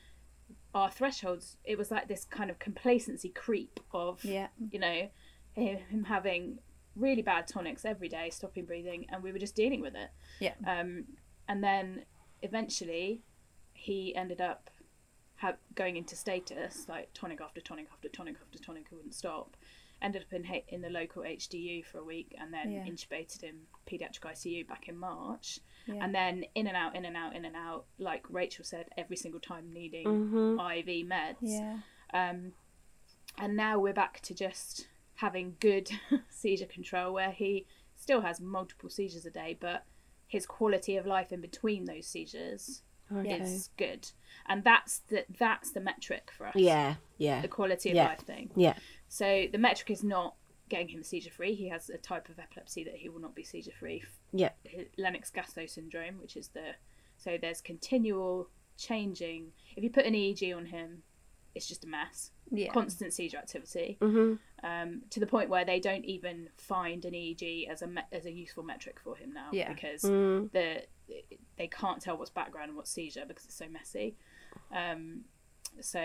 C: our thresholds it was like this kind of complacency creep of
B: yeah.
C: you know him having really bad tonics every day stopping breathing and we were just dealing with it.
B: Yeah.
C: Um, and then eventually he ended up ha- going into status like tonic after tonic after tonic after tonic who wouldn't stop. Ended up in in the local HDU for a week and then
B: Yeah.
C: intubated in pediatric ICU back in March
B: Yeah.
C: and then in and out in and out in and out like Rachel said every single time needing
A: Mm-hmm.
C: IV meds
B: yeah
C: um, and now we're back to just having good seizure control where he still has multiple seizures a day, but his quality of life in between those seizures
A: Okay.
C: is good. And that's the that's the metric for us.
A: Yeah, yeah,
C: The quality of
A: Yeah.
C: life thing.
A: yeah.
C: So the metric is not getting him seizure free. He has a type of epilepsy that he will not be seizure free.
A: Yeah.
C: Lennox-Gastaut syndrome, which is the so there's continual changing. If you put an EEG on him, it's just a mess.
B: yeah
C: Constant seizure activity,
A: hmm
C: um, to the point where they don't even find an EEG as a me- as a useful metric for him now
B: Yeah.
C: because
A: Mm.
C: the they can't tell what's background and what's seizure because it's so messy. Um, so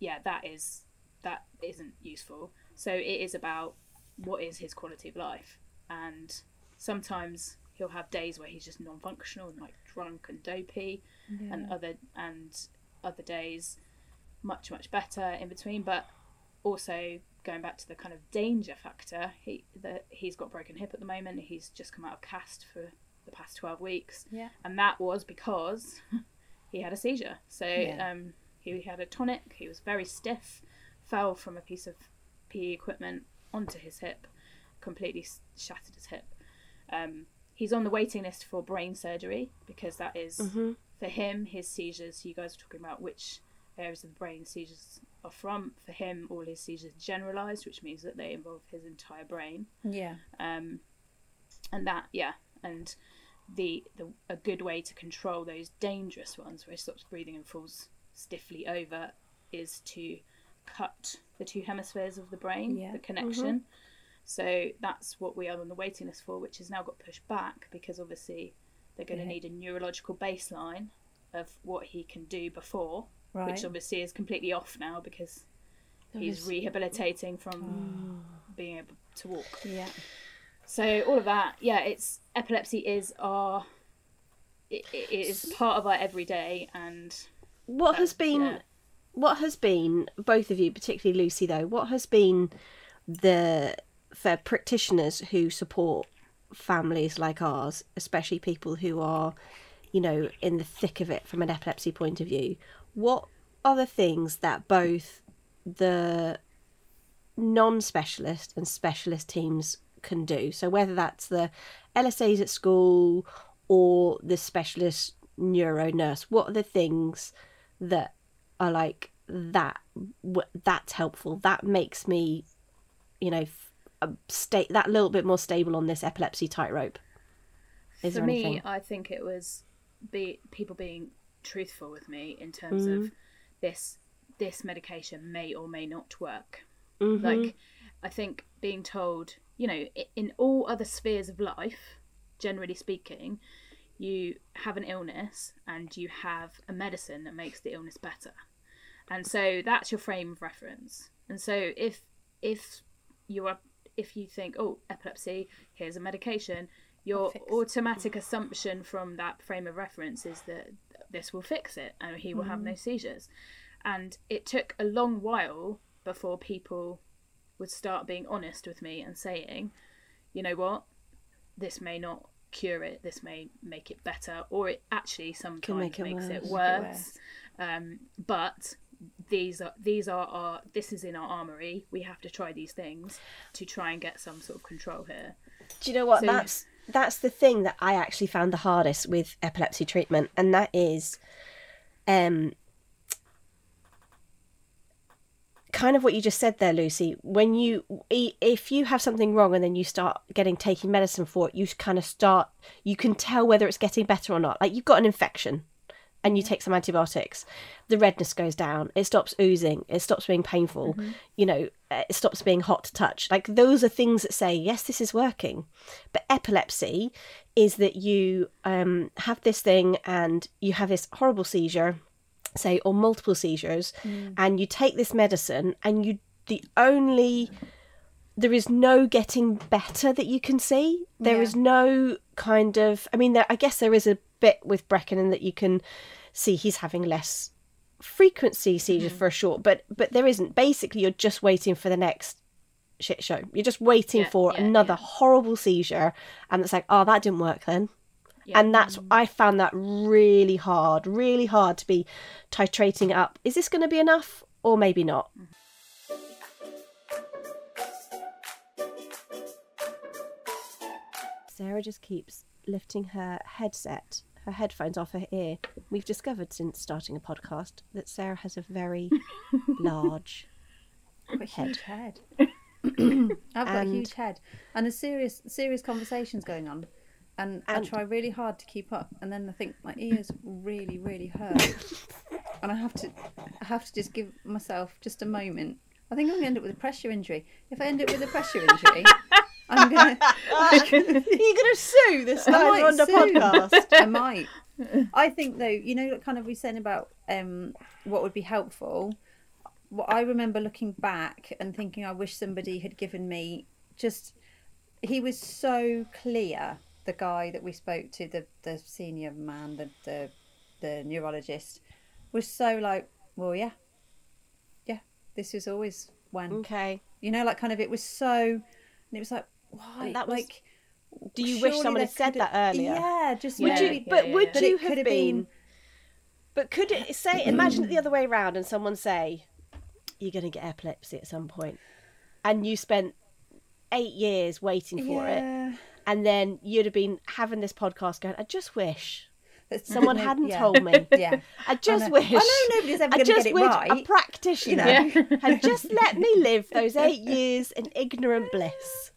C: yeah, that is that isn't useful. So it is about what is his quality of life, and sometimes he'll have days where he's just non-functional and like drunk and dopey, and other and other days much much better in between. But also going back to the kind of danger factor, he that he's got broken hip at the moment. He's just come out of cast for the past twelve weeks,
B: Yeah.
C: and that was because he had a seizure. So
B: Yeah.
C: um, he had a tonic. He was very stiff, fell from a piece of PE equipment onto his hip, completely shattered his hip. Um, he's on the waiting list for brain surgery because that is- for him his seizures. You guys were talking about which areas of the brain seizures are from. For him, all his seizures generalized, which means that they involve his entire brain
B: Yeah.
C: um, and that yeah and the, the a good way to control those dangerous ones where he stops breathing and falls stiffly over is to cut the two hemispheres of the brain
B: Yeah.
C: the mm-hmm. connection so that's what we are on the waiting list for which has now got pushed back because obviously they're going to
B: Yeah.
C: need a neurological baseline of what he can do before
B: Right.
C: which obviously is completely off now because he's
A: is-
C: rehabilitating from oh. being able to walk
B: yeah.
C: so all of that, yeah, it's epilepsy is our it, it is part of our everyday, and
A: What has been
C: yeah.
A: What has been both of you, particularly Lucy though, what has been the for practitioners who support families like ours, especially people who are, you know, in the thick of it from an epilepsy point of view, what are the things that both the non-specialist and specialist teams can do? So whether that's the LSAs at school or the specialist neuro nurse, what are the things that are like that w- that's helpful that makes me you know f- uh, stay that little bit more stable on this epilepsy tightrope is
C: for me,
A: anything
C: I think it was be people being truthful with me in terms
A: Mm.
C: of this this medication may or may not work.
A: Mm-hmm.
C: Like, I think being told, you know, in all other spheres of life, generally speaking, you have an illness and you have a medicine that makes the illness better. And so that's your frame of reference. And so if if you are if you think, oh, epilepsy, here's a medication, your automatic assumption from that frame of reference is that this will fix it and he will have mm-hmm. no seizures. And it took a long while before people would start being honest with me and saying, you know what, this may not cure it, this may make it better, or it actually sometimes
A: make it
C: makes it
A: worse.
C: worse.
B: worse.
C: Um, but these are these are our this is in our armory. We have to try these things to try and get some sort of control here.
A: do you know what
C: So-
A: that's that's the thing that i actually found the hardest with epilepsy treatment and that is um kind of what you just said there lucy. When you if you have something wrong and then you start getting taking medicine for it you kind of start you can tell whether it's getting better or not. Like you've got an infection and you take some antibiotics the redness goes down it stops oozing it stops being painful you know uh, it stops being hot to touch. Like those are things that say yes this is working. But epilepsy is that you um, have this thing and you have this horrible seizure say or multiple seizures mm. and you take this medicine and you the only there is no getting better that you can see. There
B: Yeah.
A: is no kind of i mean there, i guess there is a bit with brecken in that you can see he's having less frequency seizures mm. for a short but but there isn't. Basically you're just waiting for the next shit show. You're just waiting
C: Yeah,
A: for
C: yeah,
A: another horrible seizure and it's like oh that didn't work then
C: Yeah.
A: and that's mm. i found that really hard really hard to be titrating up. Is this going to be enough or maybe not? Mm-hmm. Sarah just keeps lifting her headset her headphones off her ear. We've discovered since starting a podcast that sarah has a very large
B: I've got a
A: Head.
B: head. I've got a huge head, and there's serious serious conversations going on, and, I try really hard to keep up, and then I think my ears really really hurt, and I have to I have to just give myself just a moment. I think I'm gonna end up with a pressure injury. If I end up with a pressure injury, I'm gonna.
A: are you going to sue this
B: I
A: time
B: might
A: on the podcast
B: I might. I think though, you know, what kind of we saying about um, what would be helpful. What I remember looking back and thinking, I wish somebody had given me just. He was so clear. The guy that we spoke to, the the senior man, the the, the neurologist, was so like, well, yeah, yeah, this is always when
A: Okay.
B: you know, like kind of it was so, and it was like, why?
A: And that was-
B: like,
A: Do you wish someone had said that earlier?
B: Yeah, just
C: Would
A: Would
C: Yeah,
A: you?
B: maybe-
A: but
C: yeah,
A: would
C: yeah.
B: But
A: you
B: it
A: have
B: have
A: been?
B: been-
A: But could it say? Imagine it the other way around, and someone say, "You're going to get epilepsy at some point," and you spent eight years waiting for it,
B: yeah.
A: And then you'd have been having this podcast going. I just wish
B: That's-
A: someone hadn't
B: yeah.
A: told me.
B: Yeah.
A: I just
B: know.
A: wish.
B: I know nobody's ever
A: I
B: gonna
A: just
B: get it
A: wish
B: right,
A: a practitioner
C: you know?
A: had just let me live those eight years in ignorant bliss.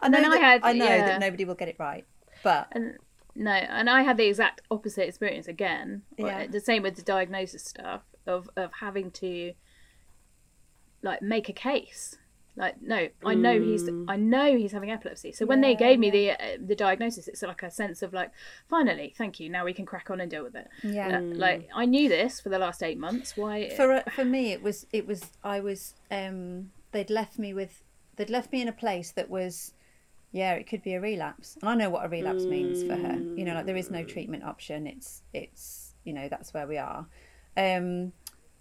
B: I know,
C: then I
B: that,
C: had-
B: I know
C: yeah.
B: that nobody will get it right, but
C: And no, and I had the exact opposite experience again.
B: Yeah.
C: The same with the diagnosis stuff of of having to like make a case. Like no, I know he's I know he's having epilepsy. So when they gave me the uh, the diagnosis, it's like a sense of like finally, thank you. Now we can crack on and deal with it.
B: yeah.
C: Uh, like I knew this for the last eight months. Why?
B: for uh, for me it was it was i was um they'd left me with they'd left me in a place that was yeah it could be a relapse and i know what a relapse means for her you know like there is no treatment option it's it's you know that's where we are um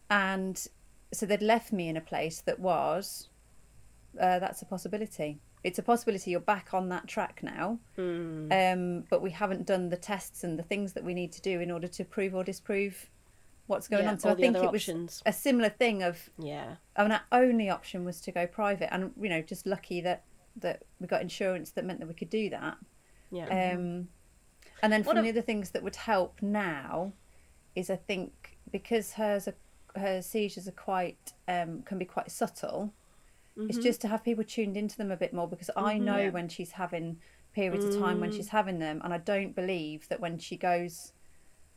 B: and so they'd left me in a place that was uh, that's a possibility it's a possibility you're back on that track now um, but we haven't done the tests and the things that we need to do in order to prove or disprove what's going
A: Yeah,
B: on. So I
A: the
B: think it was a similar thing of
A: Yeah.
B: I mean, our only option was to go private, and you know, just lucky that that we got insurance that meant that we could do that.
A: Yeah.
B: Um, and then
A: What
B: from
A: a-
B: the other things that would help now is I think because hers are, her seizures are quite um, can be quite subtle. It's mm-hmm. just to have people tuned into them a bit more because I mm-hmm. know
C: Yeah.
B: when she's having periods of time when mm. she's having them, and I don't believe that when she goes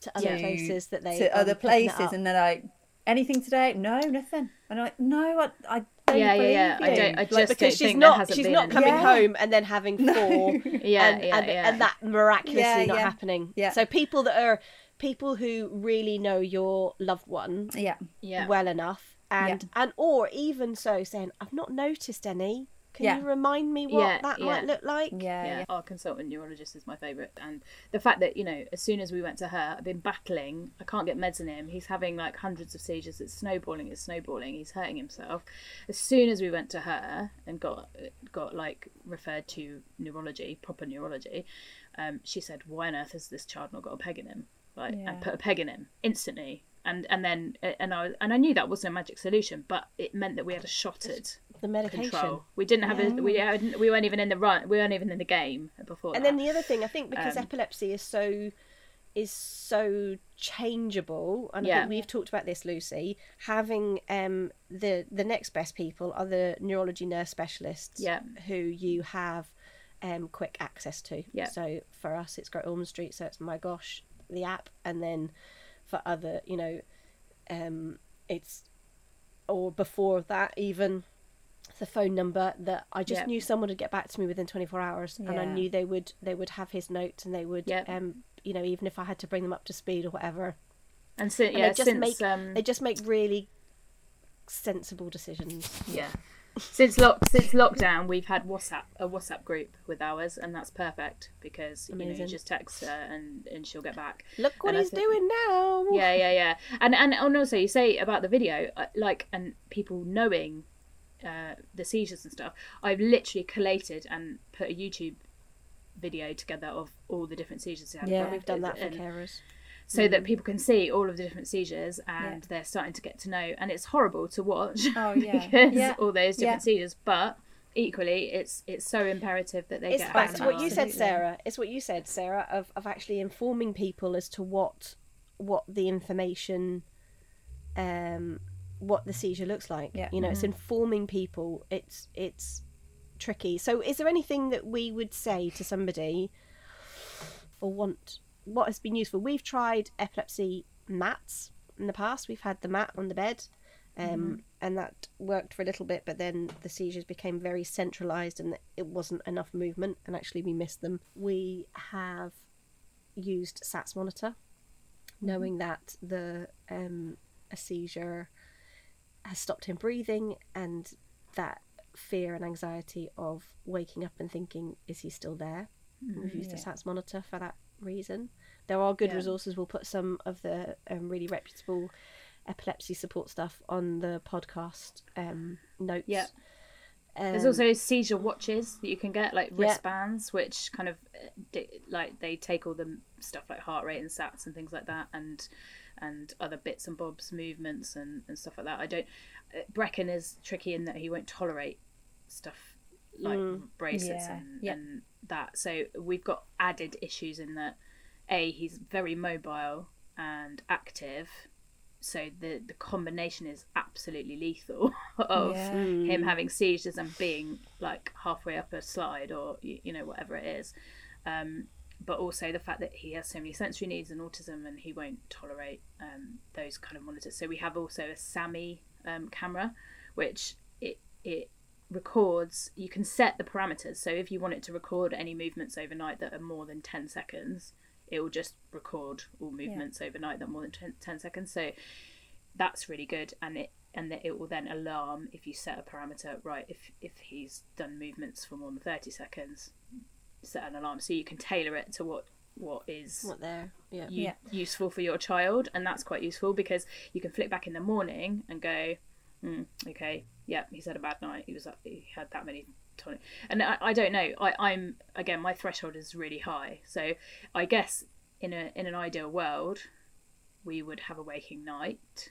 A: to other
B: to-
A: places that they
B: to
A: are
B: other
A: picking it
B: places and they're like anything today no nothing and i'm like no i, I don't
C: Yeah, yeah,
B: believe
C: yeah, I don't- I
B: Like,
C: just don't
A: because she's
C: think
A: not
C: hasn't
A: she's
C: been
A: not coming
B: Yeah.
A: home and then having four
C: Yeah,
A: and,
C: yeah,
A: and,
C: yeah.
A: and that miraculously
B: Yeah,
A: not
B: yeah.
A: happening
B: Yeah.
A: so people that are people who really know your loved one
B: yeah
C: yeah.
A: well enough and and or even so saying i've not noticed any can
B: Yeah.
A: you remind me what
C: Yeah,
A: that
C: yeah.
A: might look like
B: yeah
C: yeah,
B: yeah
C: our consultant neurologist is my favourite, and the fact that you know, as soon as we went to her, I've been battling. I can't get meds in him. He's having like hundreds of seizures. It's snowballing. It's snowballing. He's hurting himself. As soon as we went to her and got got like referred to neurology, proper neurology, um, she said, "Why on earth has this child not got a peg in him?" Like,
B: Yeah.
C: and put a peg in him instantly. And and then and I and I knew that wasn't a magic solution, but it meant that we had a shot at
A: the medication
C: control. We didn't have a we hadn't, we weren't even in the run. We weren't even in the game before.
A: and
C: that.
A: then the other thing i think because
C: Um,
A: epilepsy is so is so changeable and i think we've talked about this lucy having um the the next best people are the neurology nurse specialists
C: Yeah.
A: who you have um quick access to
C: Yeah.
A: so for us it's great ormond street so it's MyGOSH the app and then for other you know um it's or before that even the phone number that I just
C: Yeah.
A: knew someone would get back to me within 24 hours and I knew they would they would have his notes and they would
C: Yeah.
A: um you know even if I had to bring them up to speed or whatever
C: and
A: and
C: yeah,
A: they just
C: since
A: make
C: um,
A: they just make really sensible decisions
C: yeah. Since lock since lockdown, we've had WhatsApp a WhatsApp group with ours, and that's perfect because you know you just text her and and she'll get back.
A: look what
C: And
A: he's
C: think-
A: doing now
C: Yeah, yeah, yeah. And and and also you say about the video, uh, like and people knowing uh, the seizures and stuff. I've literally collated and put a YouTube video together of all the different seizures.
A: yeah we've done that for
C: and-
A: carers
C: so that people can see all of the different seizures and
B: Yeah.
C: they're starting to get to know and it's horrible to watch
B: Oh, yeah.
C: because
B: Yeah.
C: all those different
B: Yeah.
C: seizures but equally it's it's so imperative that they
A: it's
C: get
A: back to what you said Sarah it's what you said Sarah of, of actually informing people as to what what the information um what the seizure looks like
B: Yeah.
A: you know it's informing people it's it's tricky so is there anything that we would say to somebody or want what has been useful we've tried epilepsy mats in the past. We've had the mat on the bed um, and that worked for a little bit but then the seizures became very centralized and it wasn't enough movement and actually we missed them. We have used sats monitor knowing that the um, a seizure has stopped him breathing and that fear and anxiety of waking up and thinking is he still there? We've used a sats monitor for that reason. There are good
B: Yeah.
A: resources. We'll put some of the um, really reputable epilepsy support stuff on the podcast um, notes.
C: Yeah. There's
A: Um,
C: also seizure watches that you can get, like
A: Yeah.
C: wristbands, which kind of uh, like they take all the stuff like heart rate and sats and things like that, and and other bits and bobs, movements and, and stuff like that. I don't. Uh, Brecken is tricky in that he won't tolerate stuff like bracelets
B: Yeah.
C: and,
B: Yeah.
C: and that. So we've got added issues in that. A, he's very mobile and active, so the the combination is absolutely lethal of
B: Yeah.
C: him having seizures and being like halfway up a slide or you, you know whatever it is um, but also the fact that he has so many sensory needs and autism and he won't tolerate um, those kind of monitors so we have also a SAMI um, camera which it it records you can set the parameters so if you want it to record any movements overnight that are more than 10 seconds it will just record all movements overnight that are more than 10, 10 seconds so that's really good and it and that it will then alarm if you set a parameter right if if he's done movements for more than 30 seconds set an alarm so you can tailor it to what what is
A: What there? Yeah.
C: u-
B: Yeah.
C: useful for your child and that's quite useful because you can flick back in the morning and go mm, okay. Yeah he's had a bad night. He was up he had that many tonic and I, I don't know. I, i'm again my threshold is really high. So i guess in a in an ideal world we would have a waking night.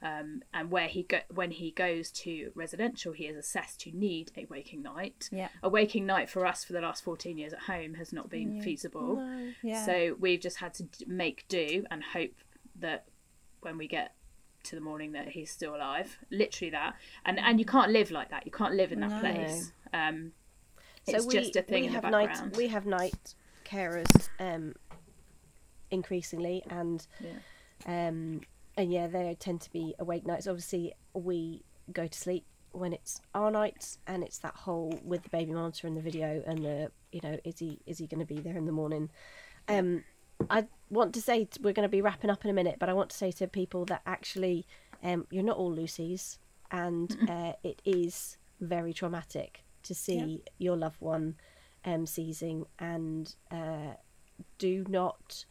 C: Um, and where he go when he goes to residential he is assessed to need a waking night.
B: Yeah.
C: a waking night for us for the last 14 years at home has not been feasible.
B: Yeah.
C: so we've just had to d- make do and hope that when we get to the morning that he's still alive. Literally that. And and you can't live like that. You can't live in that
B: No.
C: place. Um,
A: So
C: it's
A: we,
C: just a thing
A: we
C: in
A: have
C: the
A: night
C: background.
A: we have night carers um increasingly and um and yeah they tend to be awake nights obviously we go to sleep when it's our nights and it's that whole with the baby monitor and the video and the you know is he is he going to be there in the morning um i want to say we're going to be wrapping up in a minute but i want to say to people that actually um you're not all lucy's and uh, it is very traumatic to see your loved one um seizing and uh do not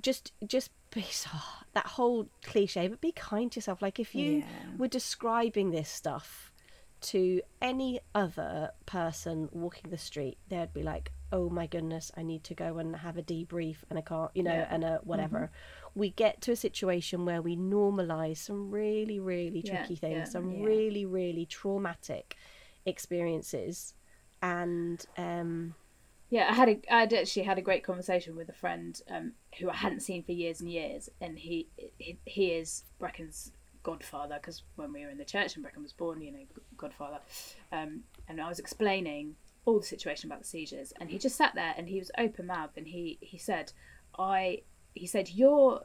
A: just just be so that whole cliche but be kind to yourself. Like if you
B: Yeah.
A: were describing this stuff to any other person walking the street they'd be like oh my goodness i need to go and have a debrief and i can't you know
C: Yeah.
A: and a whatever we get to a situation where we normalize some really really
C: Yeah,
A: tricky things
C: yeah.
A: some
B: Yeah.
A: really really traumatic experiences and um
C: Yeah, I had a, I'd actually had a great conversation with a friend um, who I hadn't seen for years and years, and he he, he is Brecken's godfather because when we were in the church and Brecken was born, you know, godfather, um, and I was explaining all the situation about the seizures, and he just sat there and he was open mouthed, and he he said, I he said your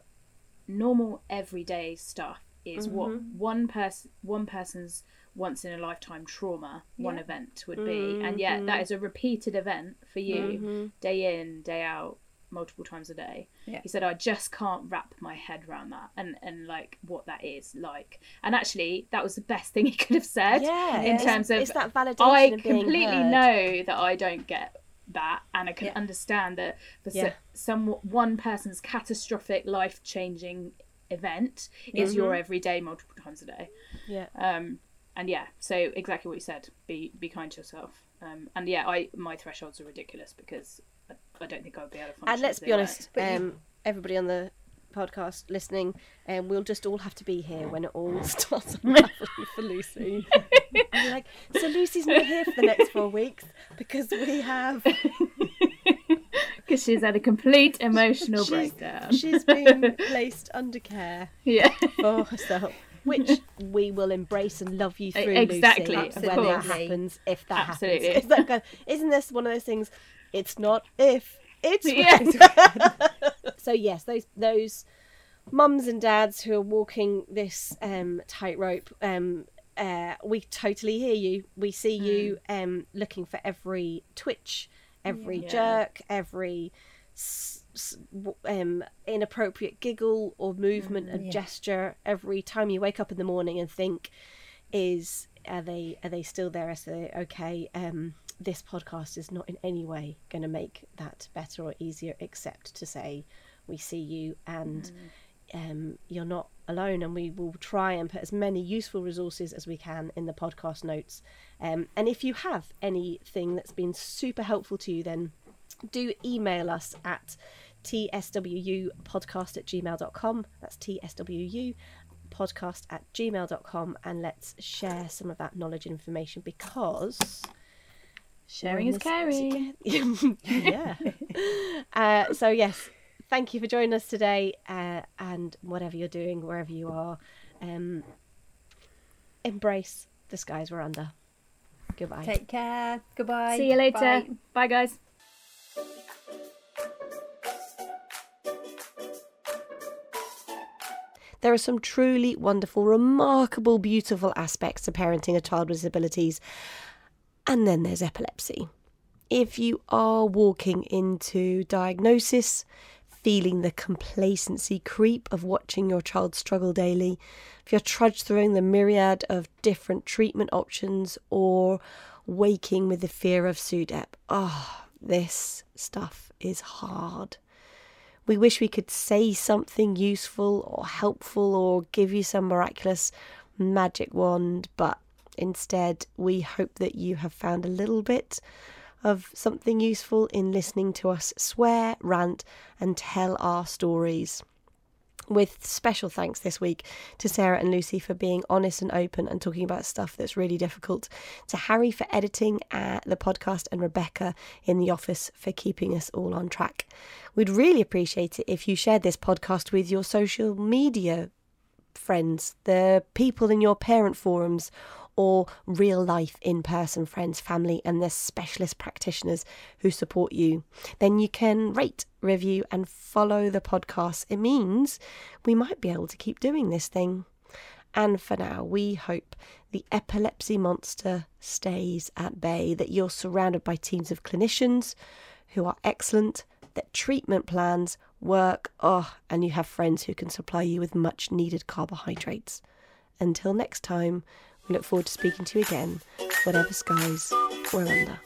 C: normal everyday stuff is what mm-hmm. one person one person's once in a lifetime trauma one event would be. And yet that mm-hmm. is a repeated event for you. Mm-hmm. Day in day out multiple times a day.
B: Yeah.
C: he said i just can't wrap my head around that and and like what that is like. And actually that was the best thing he could have said
A: yeah
C: in
A: it's-
C: terms of
A: it's that validation
C: i
A: of
C: completely know that i don't get that and i can
B: Yeah.
C: understand that for
A: Yeah.
C: some one person's catastrophic life changing event is your everyday multiple times a day.
A: Yeah.
C: Um and yeah so exactly what you said be be kind to yourself. Um and yeah i my thresholds are ridiculous because i, I don't think i'll be able to function
A: and let's be honest um everybody on the podcast listening and we'll just all have to be here when it all starts unraveling for lucy. Like so lucy's not here for the next four weeks because we have
C: because she's had a complete emotional
A: she's,
C: breakdown.
A: she's been placed under care
C: yeah.
A: for herself which we will embrace and love you through
C: Exactly,
A: Lucy, when that happens if that
C: Absolutely.
A: happens that kind of- isn't this one of those things it's not if it's when. so yes those those mums and dads who are walking this um tightrope um uh, we totally hear you. We see you um, looking for every twitch, every
C: Yeah.
A: jerk, every s- s- um, inappropriate giggle or movement and
B: yeah.
A: gesture. Every time you wake up in the morning and think, "Is are they are they still there? Is they okay? Um, this podcast is not in any way going to make that better or easier, except to say we see you and um, you're not alone. And we will try and put as many useful resources as we can in the podcast notes. Um, and if you have anything that's been super helpful to you, then do email us at tswupodcast at gmail.com. That's tswu podcast at gmail.com and let's share some of that knowledge and information because
C: Sharing is caring.
A: yeah. uh, so yes, thank you for joining us today, uh, and whatever you're doing, wherever you are, um, embrace the skies we're under. Goodbye.
B: Take care. Goodbye.
C: See you later.
B: Bye.
C: Bye guys.
A: There are some truly wonderful, remarkable, beautiful aspects to parenting a child with disabilities. And then there's epilepsy. If you are walking into diagnosis, feeling the complacency creep of watching your child struggle daily, if you're trudged through the myriad of different treatment options, or waking with the fear of SUDEP, oh, this stuff is hard. We wish we could say something useful or helpful or give you some miraculous magic wand, but instead, we hope that you have found a little bit of something useful in listening to us swear, rant, and tell our stories. With special thanks this week to Sarah and Lucy for being honest and open and talking about stuff that's really difficult, to Harry for editing uh, the podcast, and Rebecca in the office for keeping us all on track. We'd really appreciate it if you shared this podcast with your social media friends, the people in your parent forums, or real life in person friends, family, and the specialist practitioners who support you. Then you can rate, review, and follow the podcast. It means we might be able to keep doing this thing. And for now, we hope the epilepsy monster stays at bay, that you're surrounded by teams of clinicians who are excellent, that treatment plans work, oh, and you have friends who can supply you with much needed carbohydrates. Until next time, we look forward to speaking to you again, whatever skies we're under.